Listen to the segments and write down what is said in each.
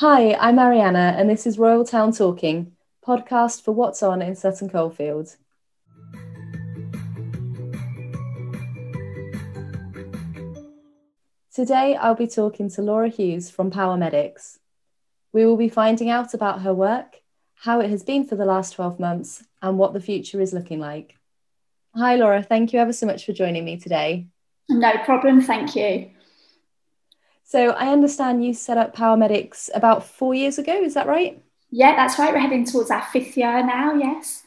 Hi, I'm Mariana, and this is Royal Town Talking, podcast for what's on in Sutton Coldfield. Today, I'll be talking to Laura Hughes from Power Medics. We will be finding out about her work, how it has been for the last 12 months, and what the future is looking like. Hi, Laura. Thank you ever so much for joining me today. No problem. Thank you. So, I understand you set up Power Medics about four years ago. Is that right? Yeah, that's right. We're heading towards our fifth year now. Yes.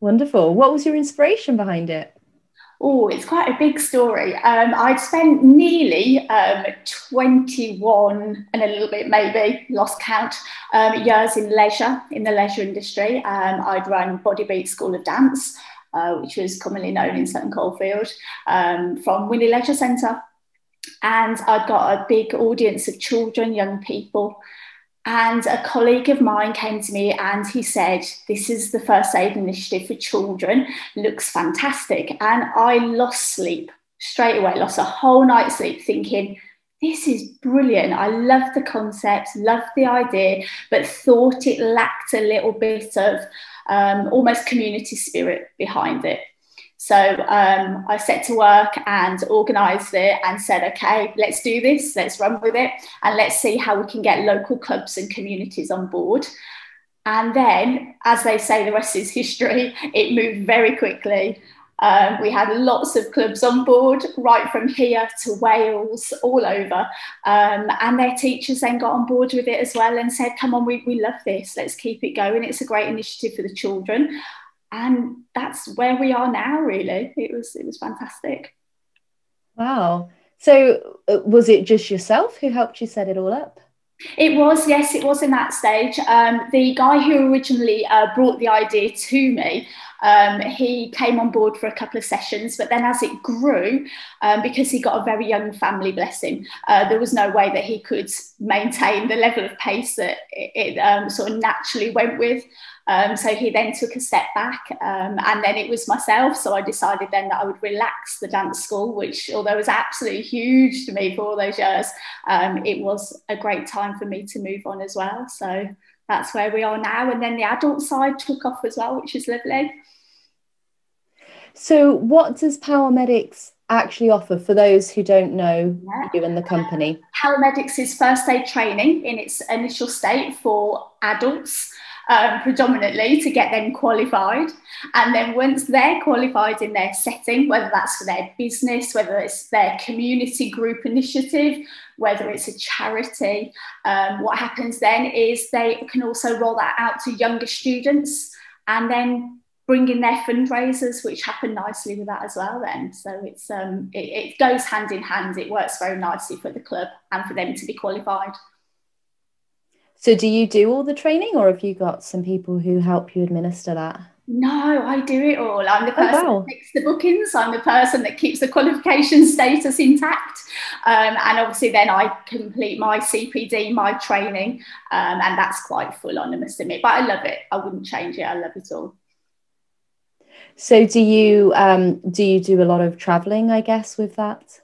Wonderful. What was your inspiration behind it? Oh, it's quite a big story. Um, I'd spent nearly um, 21 and a little bit, maybe, lost count, um, years in leisure, in the leisure industry. Um, I'd run Body Beat School of Dance, uh, which was commonly known in Sutton Coldfield, um, from Wyndley Leisure Centre. And I'd got a big audience of children, young people. And a colleague of mine came to me and he said, This is the first aid initiative for children, looks fantastic. And I lost sleep straight away, lost a whole night's sleep thinking, this is brilliant. I love the concept, love the idea, but thought it lacked a little bit of um, almost community spirit behind it. So um, I set to work and organised it and said, okay, let's do this, let's run with it, and let's see how we can get local clubs and communities on board. And then, as they say, the rest is history. It moved very quickly. Um, we had lots of clubs on board, right from here to Wales, all over. Um, and their teachers then got on board with it as well and said, Come on, we, we love this, let's keep it going. It's a great initiative for the children. And that's where we are now, really. It was, it was fantastic. Wow. So, uh, was it just yourself who helped you set it all up? It was, yes, it was in that stage. Um, the guy who originally uh, brought the idea to me, um, he came on board for a couple of sessions, but then as it grew, um, because he got a very young family, bless him, uh, there was no way that he could maintain the level of pace that it, it um, sort of naturally went with. Um, so he then took a step back, um, and then it was myself. So I decided then that I would relax the dance school, which, although it was absolutely huge to me for all those years, um, it was a great time for me to move on as well. So that's where we are now. And then the adult side took off as well, which is lovely. So, what does Power Medics actually offer for those who don't know yeah. you and the company? Power Medics is first aid training in its initial state for adults um, predominantly to get them qualified. And then once they're qualified in their setting, whether that's for their business, whether it's their community group initiative, whether it's a charity, um, what happens then is they can also roll that out to younger students and then bring in their fundraisers, which happen nicely with that as well. Then, so it's um, it, it goes hand in hand. It works very nicely for the club and for them to be qualified. So, do you do all the training, or have you got some people who help you administer that? No, I do it all. I'm the person oh, wow. that makes the bookings. I'm the person that keeps the qualification status intact. Um, and obviously, then I complete my CPD, my training, um, and that's quite full on, I must admit. But I love it. I wouldn't change it. I love it all. So, do you um, do you do a lot of traveling? I guess with that.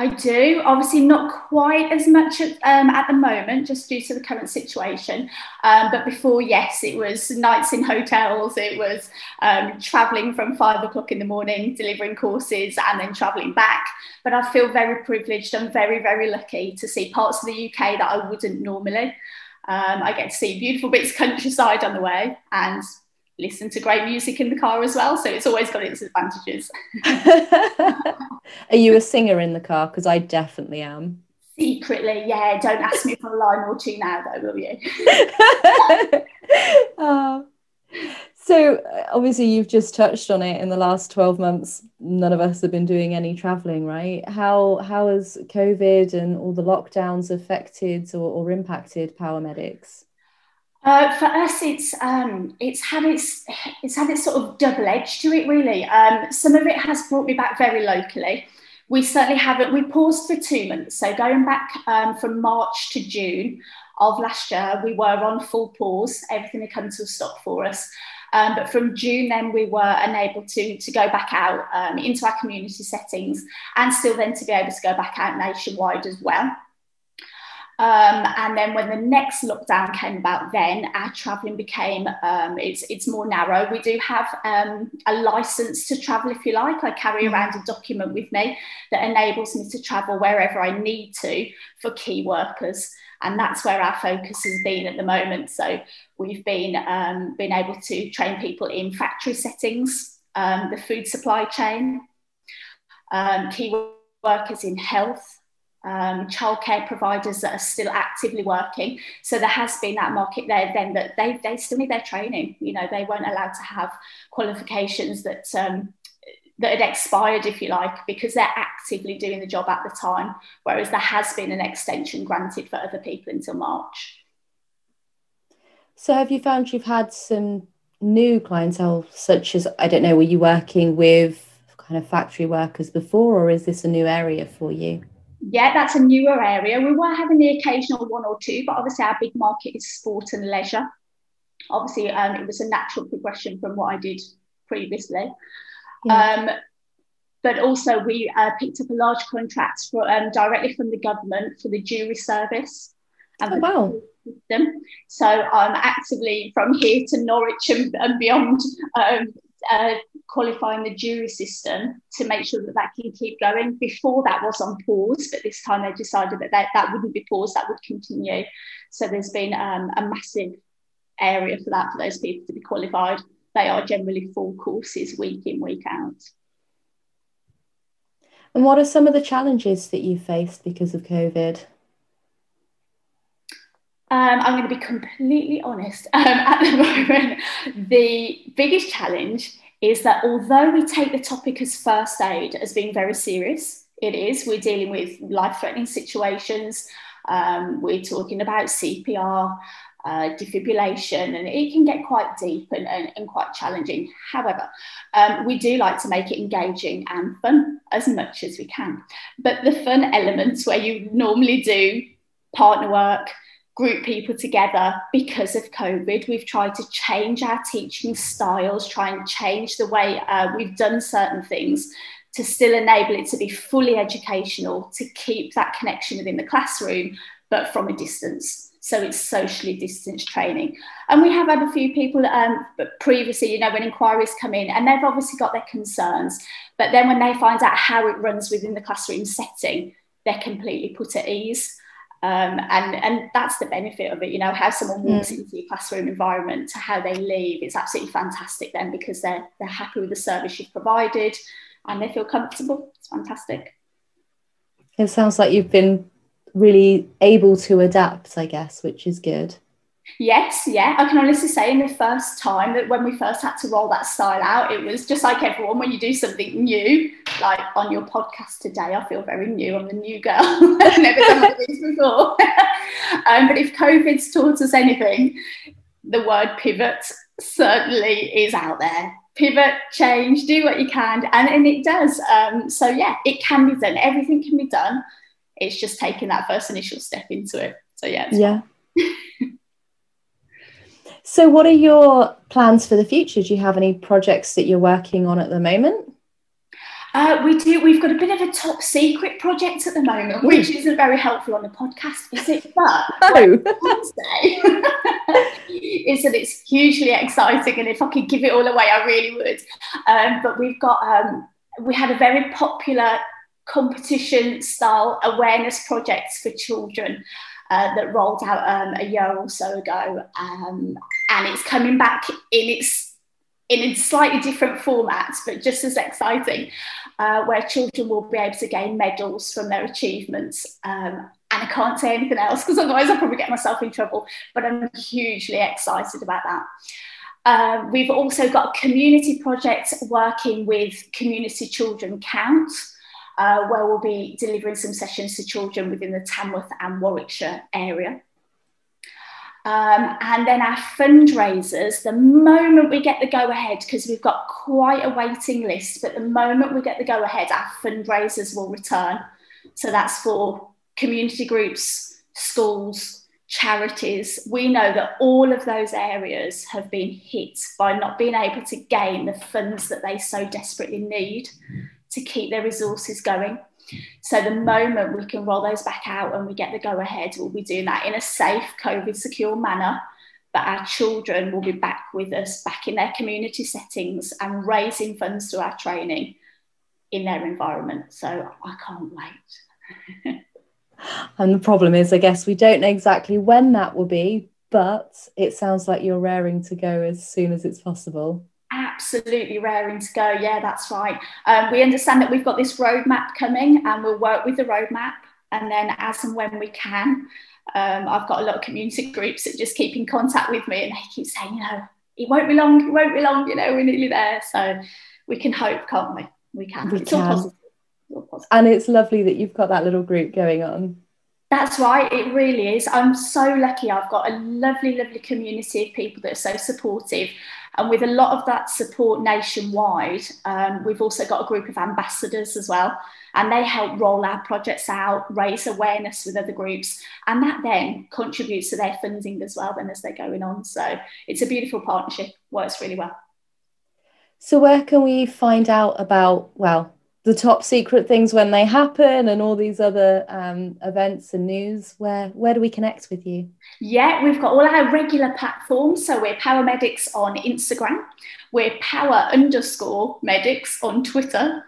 I do. Obviously, not quite as much at, um, at the moment, just due to the current situation. Um, but before, yes, it was nights in hotels. It was um, travelling from five o'clock in the morning, delivering courses, and then travelling back. But I feel very privileged. I'm very, very lucky to see parts of the UK that I wouldn't normally. Um, I get to see beautiful bits of countryside on the way, and listen to great music in the car as well. So it's always got its advantages. Are you a singer in the car? Because I definitely am. Secretly, yeah. Don't ask me for a line or two now, though, will you? oh. So uh, obviously you've just touched on it in the last 12 months none of us have been doing any traveling right how how has covid and all the lockdowns affected or, or impacted Power Medics uh, for us, it's um, it's had its it's had its sort of double edge to it. Really, um, some of it has brought me back very locally. We certainly haven't. We paused for two months, so going back um, from March to June of last year, we were on full pause. Everything had come to a stop for us. Um, but from June, then we were unable to, to go back out um, into our community settings and still then to be able to go back out nationwide as well. Um, and then when the next lockdown came about, then our travelling became um, it's it's more narrow. We do have um, a license to travel, if you like. I carry mm. around a document with me that enables me to travel wherever I need to for key workers, and that's where our focus has been at the moment. So we've been um, been able to train people in factory settings, um, the food supply chain, um, key workers in health um, childcare providers that are still actively working. So there has been that market there then that they, they still need their training. You know, they weren't allowed to have qualifications that um, that had expired, if you like, because they're actively doing the job at the time, whereas there has been an extension granted for other people until March. So have you found you've had some new clientele, such as, I don't know, were you working with kind of factory workers before, or is this a new area for you? Yeah, that's a newer area. We were having the occasional one or two, but obviously our big market is sport and leisure. Obviously, um, it was a natural progression from what I did previously. Yeah. Um, but also, we uh, picked up a large contract for, um, directly from the government for the jury service. And oh, wow. System. So I'm actively from here to Norwich and, and beyond um, uh, qualifying the jury system to make sure that that can keep going. Before that was on pause, but this time they decided that that, that wouldn't be paused, that would continue. So there's been um, a massive area for that for those people to be qualified. They are generally full courses week in, week out. And what are some of the challenges that you faced because of COVID? Um, I'm going to be completely honest. Um, at the moment, the biggest challenge is that although we take the topic as first aid as being very serious, it is, we're dealing with life threatening situations, um, we're talking about CPR, uh, defibrillation, and it can get quite deep and, and, and quite challenging. However, um, we do like to make it engaging and fun as much as we can. But the fun elements where you normally do partner work, group people together because of COVID. We've tried to change our teaching styles, try and change the way uh, we've done certain things to still enable it to be fully educational, to keep that connection within the classroom, but from a distance. So it's socially distanced training. And we have had a few people um, previously, you know, when inquiries come in, and they've obviously got their concerns. But then when they find out how it runs within the classroom setting, they're completely put at ease. Um, and and that's the benefit of it you know how someone walks mm. into your classroom environment to how they leave it's absolutely fantastic then because they're they're happy with the service you've provided and they feel comfortable. It's fantastic. It sounds like you've been really able to adapt i guess which is good Yes, yeah. I can honestly say in the first time that when we first had to roll that style out, it was just like everyone when you do something new, like on your podcast today, I feel very new. I'm the new girl. I've never done one of before. um, but if COVID's taught us anything, the word pivot certainly is out there. Pivot, change, do what you can, and, and it does. Um, so yeah, it can be done. Everything can be done. It's just taking that first initial step into it. So yeah. yeah. So, what are your plans for the future? Do you have any projects that you're working on at the moment? Uh, we do. We've got a bit of a top secret project at the moment, which isn't very helpful on the podcast, is it? But no. say is that it's hugely exciting, and if I could give it all away, I really would. Um, but we've got um, we had a very popular competition style awareness projects for children uh, that rolled out um, a year or so ago, um, and it's coming back in its in a slightly different format, but just as exciting, uh, where children will be able to gain medals from their achievements. Um, and I can't say anything else because otherwise I'll probably get myself in trouble. But I'm hugely excited about that. Uh, we've also got a community project working with Community Children Count, uh, where we'll be delivering some sessions to children within the Tamworth and Warwickshire area. Um, and then our fundraisers, the moment we get the go ahead, because we've got quite a waiting list, but the moment we get the go ahead, our fundraisers will return. So that's for community groups, schools, charities. We know that all of those areas have been hit by not being able to gain the funds that they so desperately need to keep their resources going. So the moment we can roll those back out and we get the go ahead, we'll be doing that in a safe, COVID secure manner. But our children will be back with us, back in their community settings and raising funds to our training in their environment. So I can't wait. and the problem is, I guess we don't know exactly when that will be, but it sounds like you're raring to go as soon as it's possible absolutely raring to go. Yeah, that's right. Um, we understand that we've got this roadmap coming and we'll work with the roadmap. And then, as and when we can, um, I've got a lot of community groups that just keep in contact with me and they keep saying, you know, it won't be long, it won't be long, you know, we're nearly there. So we can hope, can't we? We can. We it's can. All positive. all positive. And it's lovely that you've got that little group going on. That's right, it really is. I'm so lucky. I've got a lovely, lovely community of people that are so supportive. And with a lot of that support nationwide, um, we've also got a group of ambassadors as well. And they help roll our projects out, raise awareness with other groups. And that then contributes to their funding as well, then as they're going on. So it's a beautiful partnership, works really well. So, where can we find out about, well, the top secret things when they happen and all these other um, events and news. Where where do we connect with you? Yeah we've got all our regular platforms. So we're power medics on instagram we're power underscore medics on twitter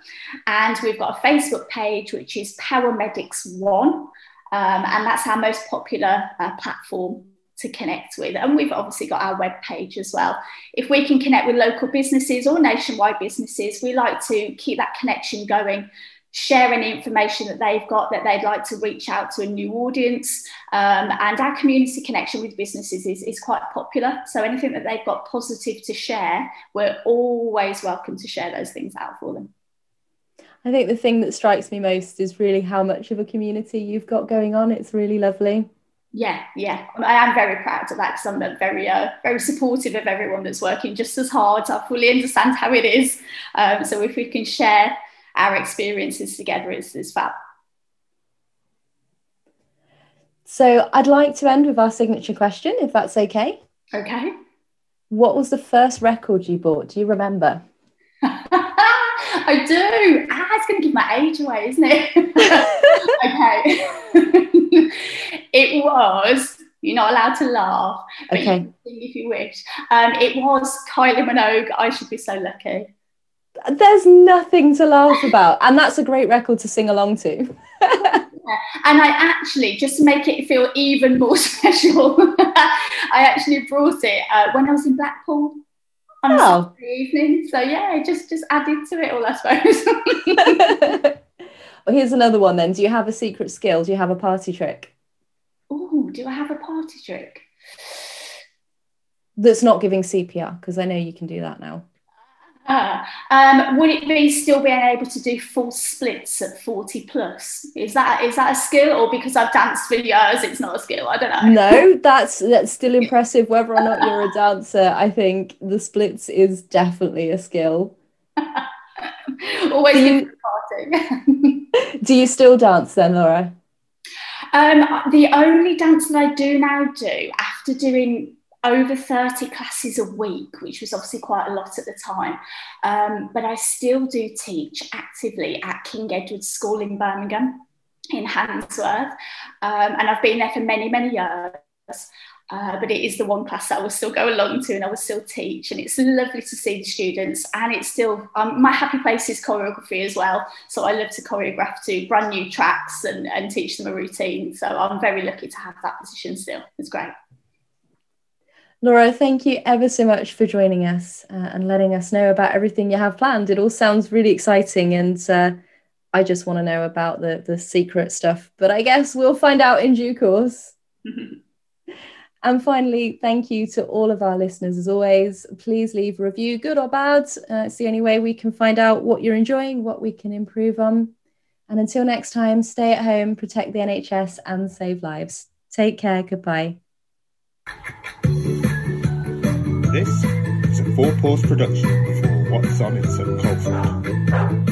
and we've got a facebook page which is power medics one um, and that's our most popular uh, platform to connect with. And we've obviously got our web page as well. If we can connect with local businesses or nationwide businesses, we like to keep that connection going. Share any information that they've got that they'd like to reach out to a new audience. Um, and our community connection with businesses is, is quite popular. So anything that they've got positive to share, we're always welcome to share those things out for them. I think the thing that strikes me most is really how much of a community you've got going on. It's really lovely yeah, yeah, I am very proud of that because I'm very, uh, very supportive of everyone that's working just as hard. I fully understand how it is. Um, so if we can share our experiences together, it's, it's fab. So I'd like to end with our signature question, if that's okay. Okay. What was the first record you bought? Do you remember? I do. Ah, it's going to give my age away, isn't it? okay. it was. You're not allowed to laugh. okay. if you wish. Um, it was Kylie Minogue. I should be so lucky. There's nothing to laugh about, and that's a great record to sing along to. And I actually, just to make it feel even more special, I actually brought it uh, when I was in Blackpool on oh. evening. So yeah, just just added to it all, I suppose. well, here's another one then. Do you have a secret skill? Do you have a party trick? Oh, do I have a party trick? That's not giving CPR, because I know you can do that now. Uh, um, would it be still being able to do full splits at 40 plus? Is that is that a skill or because I've danced for years it's not a skill? I don't know. No, that's that's still impressive whether or not you're a dancer. I think the splits is definitely a skill. Always do you, do you still dance then, Laura? Um, the only dance that I do now do after doing over 30 classes a week, which was obviously quite a lot at the time. Um, but I still do teach actively at King Edward's School in Birmingham in Handsworth. Um, and I've been there for many, many years. Uh, but it is the one class that I will still go along to and I will still teach. And it's lovely to see the students. And it's still, um, my happy place is choreography as well. So I love to choreograph to brand new tracks and, and teach them a routine. So I'm very lucky to have that position still. It's great. Laura, thank you ever so much for joining us uh, and letting us know about everything you have planned. It all sounds really exciting, and uh, I just want to know about the the secret stuff. But I guess we'll find out in due course. And finally, thank you to all of our listeners as always. Please leave a review, good or bad. Uh, it's the only way we can find out what you're enjoying, what we can improve on. And until next time, stay at home, protect the NHS, and save lives. Take care. Goodbye. This is a four pause production for What's On in Sutton Coldfield.